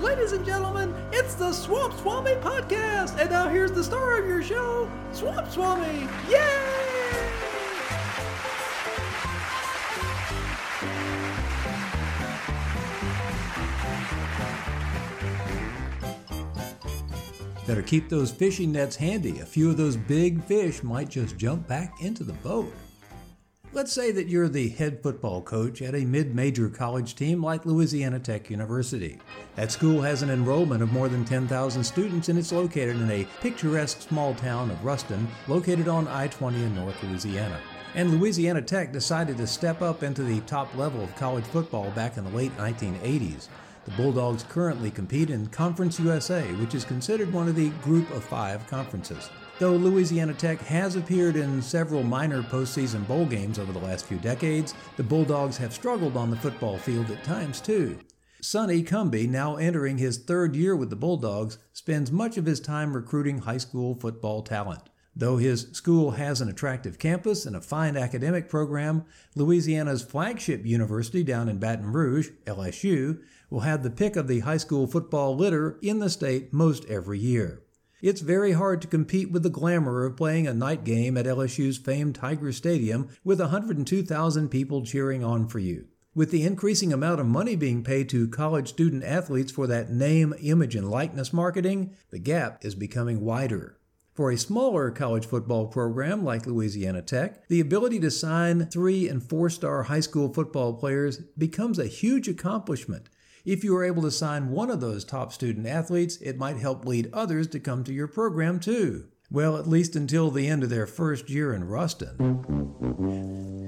Ladies and gentlemen, it's the Swamp Swami Podcast! And now here's the star of your show, Swamp Swami! Yay! Better keep those fishing nets handy. A few of those big fish might just jump back into the boat. Let's say that you're the head football coach at a mid major college team like Louisiana Tech University. That school has an enrollment of more than 10,000 students and it's located in a picturesque small town of Ruston, located on I 20 in North Louisiana. And Louisiana Tech decided to step up into the top level of college football back in the late 1980s. The Bulldogs currently compete in Conference USA, which is considered one of the Group of Five conferences. Though Louisiana Tech has appeared in several minor postseason bowl games over the last few decades, the Bulldogs have struggled on the football field at times too. Sonny Cumbie, now entering his third year with the Bulldogs, spends much of his time recruiting high school football talent. Though his school has an attractive campus and a fine academic program, Louisiana's flagship university down in Baton Rouge, LSU, will have the pick of the high school football litter in the state most every year. It's very hard to compete with the glamour of playing a night game at LSU's famed Tiger Stadium with 102,000 people cheering on for you. With the increasing amount of money being paid to college student athletes for that name, image, and likeness marketing, the gap is becoming wider. For a smaller college football program like Louisiana Tech, the ability to sign three and four star high school football players becomes a huge accomplishment. If you are able to sign one of those top student athletes, it might help lead others to come to your program too. Well, at least until the end of their first year in Ruston.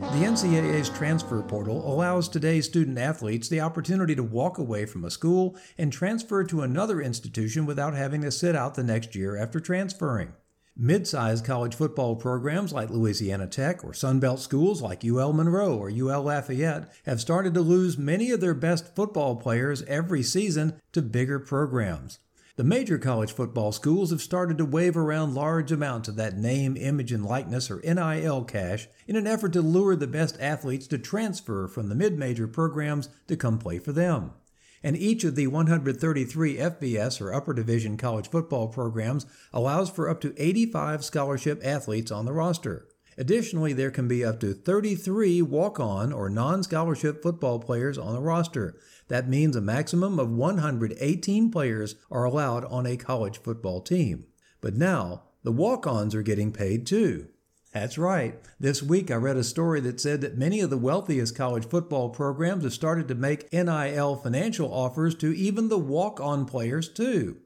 The NCAA's transfer portal allows today's student athletes the opportunity to walk away from a school and transfer to another institution without having to sit out the next year after transferring. Mid-sized college football programs like Louisiana Tech or Sunbelt schools like UL Monroe or UL Lafayette have started to lose many of their best football players every season to bigger programs. The major college football schools have started to wave around large amounts of that name, image, and likeness or NIL cash in an effort to lure the best athletes to transfer from the mid major programs to come play for them and each of the 133 FBS or upper division college football programs allows for up to 85 scholarship athletes on the roster. Additionally, there can be up to 33 walk on or non scholarship football players on the roster. That means a maximum of 118 players are allowed on a college football team. But now, the walk ons are getting paid too. That's right. This week I read a story that said that many of the wealthiest college football programs have started to make NIL financial offers to even the walk on players, too.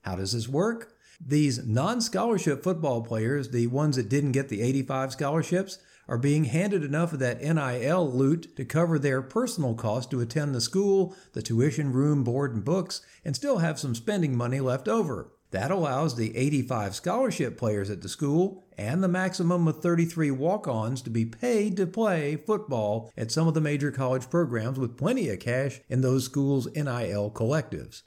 How does this work? These non scholarship football players, the ones that didn't get the 85 scholarships, are being handed enough of that NIL loot to cover their personal costs to attend the school, the tuition, room, board, and books, and still have some spending money left over. That allows the 85 scholarship players at the school and the maximum of 33 walk ons to be paid to play football at some of the major college programs with plenty of cash in those schools' NIL collectives.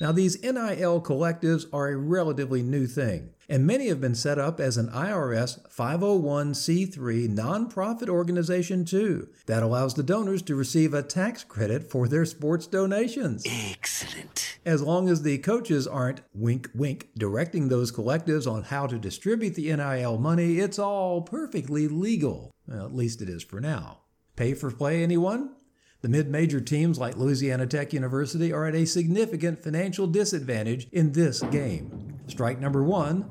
Now, these NIL collectives are a relatively new thing, and many have been set up as an IRS 501c3 nonprofit organization too, that allows the donors to receive a tax credit for their sports donations. Excellent. As long as the coaches aren't wink wink directing those collectives on how to distribute the NIL money, it's all perfectly legal. Well, at least it is for now. Pay for play, anyone? The mid major teams like Louisiana Tech University are at a significant financial disadvantage in this game. Strike number one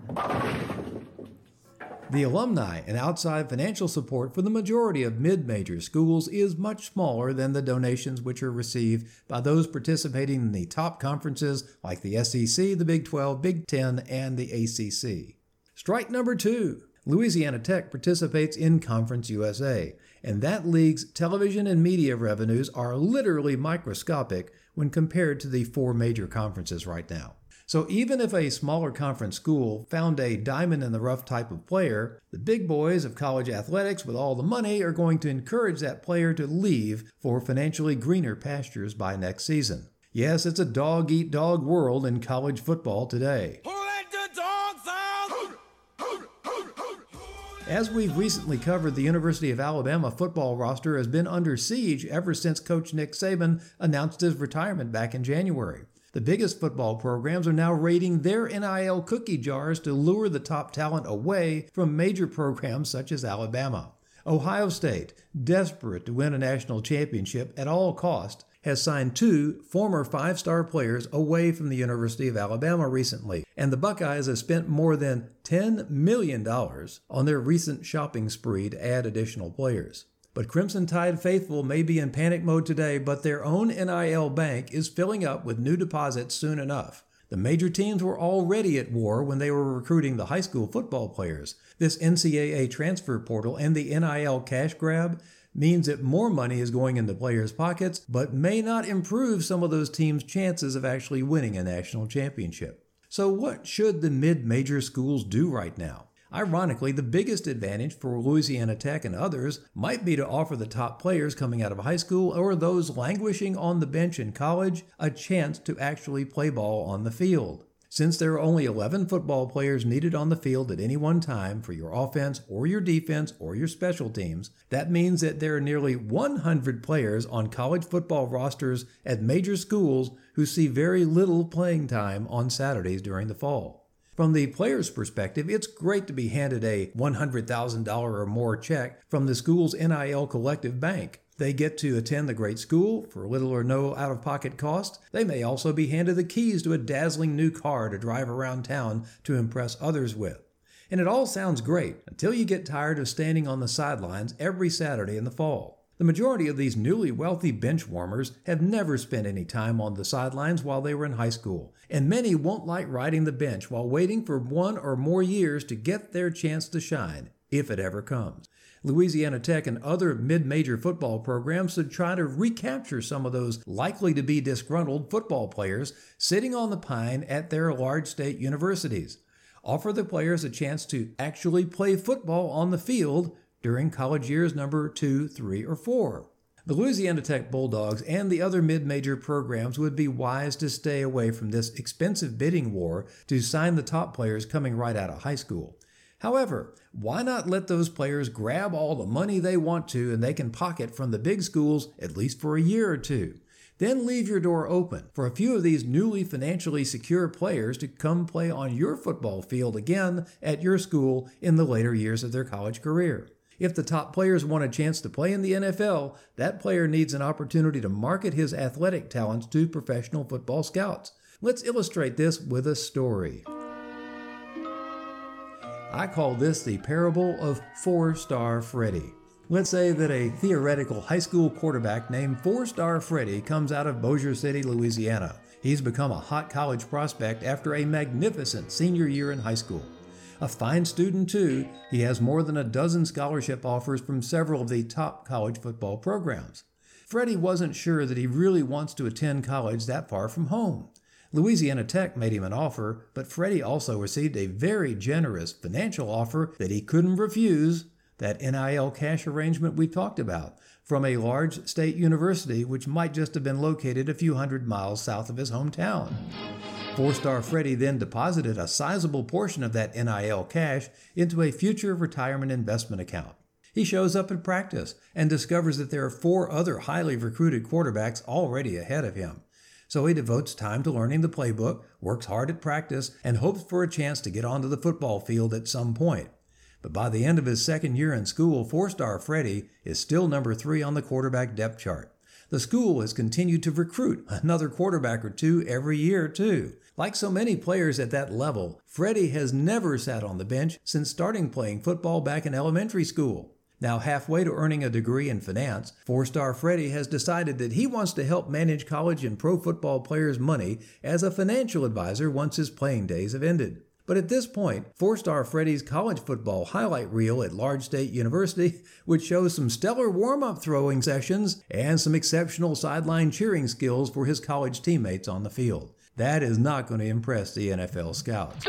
the alumni and outside financial support for the majority of mid major schools is much smaller than the donations which are received by those participating in the top conferences like the SEC, the Big 12, Big 10, and the ACC. Strike number two Louisiana Tech participates in Conference USA and that league's television and media revenues are literally microscopic when compared to the four major conferences right now. So even if a smaller conference school found a diamond in the rough type of player, the big boys of college athletics with all the money are going to encourage that player to leave for financially greener pastures by next season. Yes, it's a dog eat dog world in college football today. As we've recently covered, the University of Alabama football roster has been under siege ever since coach Nick Saban announced his retirement back in January. The biggest football programs are now raiding their NIL cookie jars to lure the top talent away from major programs such as Alabama. Ohio State, desperate to win a national championship at all cost, has signed two former five star players away from the University of Alabama recently, and the Buckeyes have spent more than $10 million on their recent shopping spree to add additional players. But Crimson Tide faithful may be in panic mode today, but their own NIL bank is filling up with new deposits soon enough. The major teams were already at war when they were recruiting the high school football players. This NCAA transfer portal and the NIL cash grab means that more money is going into players' pockets, but may not improve some of those teams' chances of actually winning a national championship. So, what should the mid major schools do right now? Ironically, the biggest advantage for Louisiana Tech and others might be to offer the top players coming out of high school or those languishing on the bench in college a chance to actually play ball on the field. Since there are only 11 football players needed on the field at any one time for your offense or your defense or your special teams, that means that there are nearly 100 players on college football rosters at major schools who see very little playing time on Saturdays during the fall. From the player's perspective, it's great to be handed a $100,000 or more check from the school's NIL collective bank. They get to attend the great school for little or no out of pocket cost. They may also be handed the keys to a dazzling new car to drive around town to impress others with. And it all sounds great until you get tired of standing on the sidelines every Saturday in the fall. The majority of these newly wealthy bench warmers have never spent any time on the sidelines while they were in high school, and many won't like riding the bench while waiting for one or more years to get their chance to shine, if it ever comes. Louisiana Tech and other mid major football programs should try to recapture some of those likely to be disgruntled football players sitting on the pine at their large state universities. Offer the players a chance to actually play football on the field during college years number two, three, or four. The Louisiana Tech Bulldogs and the other mid major programs would be wise to stay away from this expensive bidding war to sign the top players coming right out of high school. However, why not let those players grab all the money they want to and they can pocket from the big schools at least for a year or two? Then leave your door open for a few of these newly financially secure players to come play on your football field again at your school in the later years of their college career. If the top players want a chance to play in the NFL, that player needs an opportunity to market his athletic talents to professional football scouts. Let's illustrate this with a story. I call this the parable of Four Star Freddy. Let's say that a theoretical high school quarterback named Four Star Freddy comes out of Bossier City, Louisiana. He's become a hot college prospect after a magnificent senior year in high school. A fine student, too, he has more than a dozen scholarship offers from several of the top college football programs. Freddie wasn't sure that he really wants to attend college that far from home. Louisiana Tech made him an offer, but Freddie also received a very generous financial offer that he couldn't refuse that NIL cash arrangement we talked about from a large state university which might just have been located a few hundred miles south of his hometown. Four star Freddie then deposited a sizable portion of that NIL cash into a future retirement investment account. He shows up at practice and discovers that there are four other highly recruited quarterbacks already ahead of him so he devotes time to learning the playbook, works hard at practice, and hopes for a chance to get onto the football field at some point. But by the end of his second year in school, four star Freddie is still number three on the quarterback depth chart. The school has continued to recruit another quarterback or two every year, too. Like so many players at that level, Freddie has never sat on the bench since starting playing football back in elementary school. Now, halfway to earning a degree in finance, four star Freddie has decided that he wants to help manage college and pro football players' money as a financial advisor once his playing days have ended. But at this point, four star Freddie's college football highlight reel at Large State University would show some stellar warm up throwing sessions and some exceptional sideline cheering skills for his college teammates on the field. That is not going to impress the NFL scouts.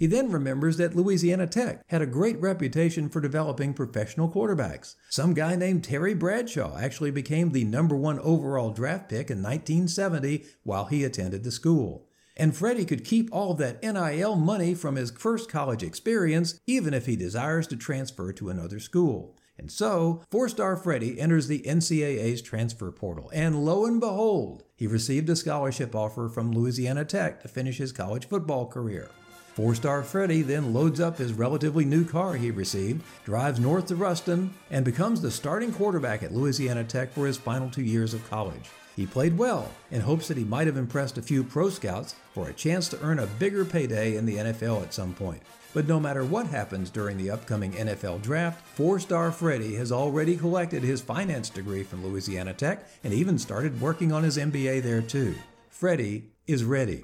He then remembers that Louisiana Tech had a great reputation for developing professional quarterbacks. Some guy named Terry Bradshaw actually became the number one overall draft pick in 1970 while he attended the school. And Freddie could keep all that NIL money from his first college experience even if he desires to transfer to another school. And so, four star Freddie enters the NCAA's transfer portal, and lo and behold, he received a scholarship offer from Louisiana Tech to finish his college football career. Four star Freddie then loads up his relatively new car he received, drives north to Ruston, and becomes the starting quarterback at Louisiana Tech for his final two years of college. He played well in hopes that he might have impressed a few pro scouts for a chance to earn a bigger payday in the NFL at some point. But no matter what happens during the upcoming NFL draft, four star Freddie has already collected his finance degree from Louisiana Tech and even started working on his MBA there too. Freddie is ready.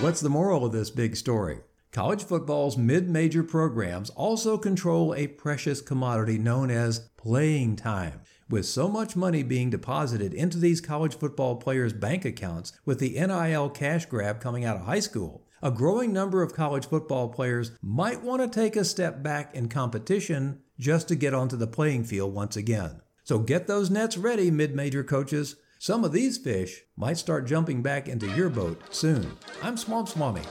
What's the moral of this big story? College football's mid major programs also control a precious commodity known as playing time. With so much money being deposited into these college football players' bank accounts with the NIL cash grab coming out of high school, a growing number of college football players might want to take a step back in competition just to get onto the playing field once again. So get those nets ready, mid major coaches. Some of these fish might start jumping back into your boat soon. I'm Swamp Swami.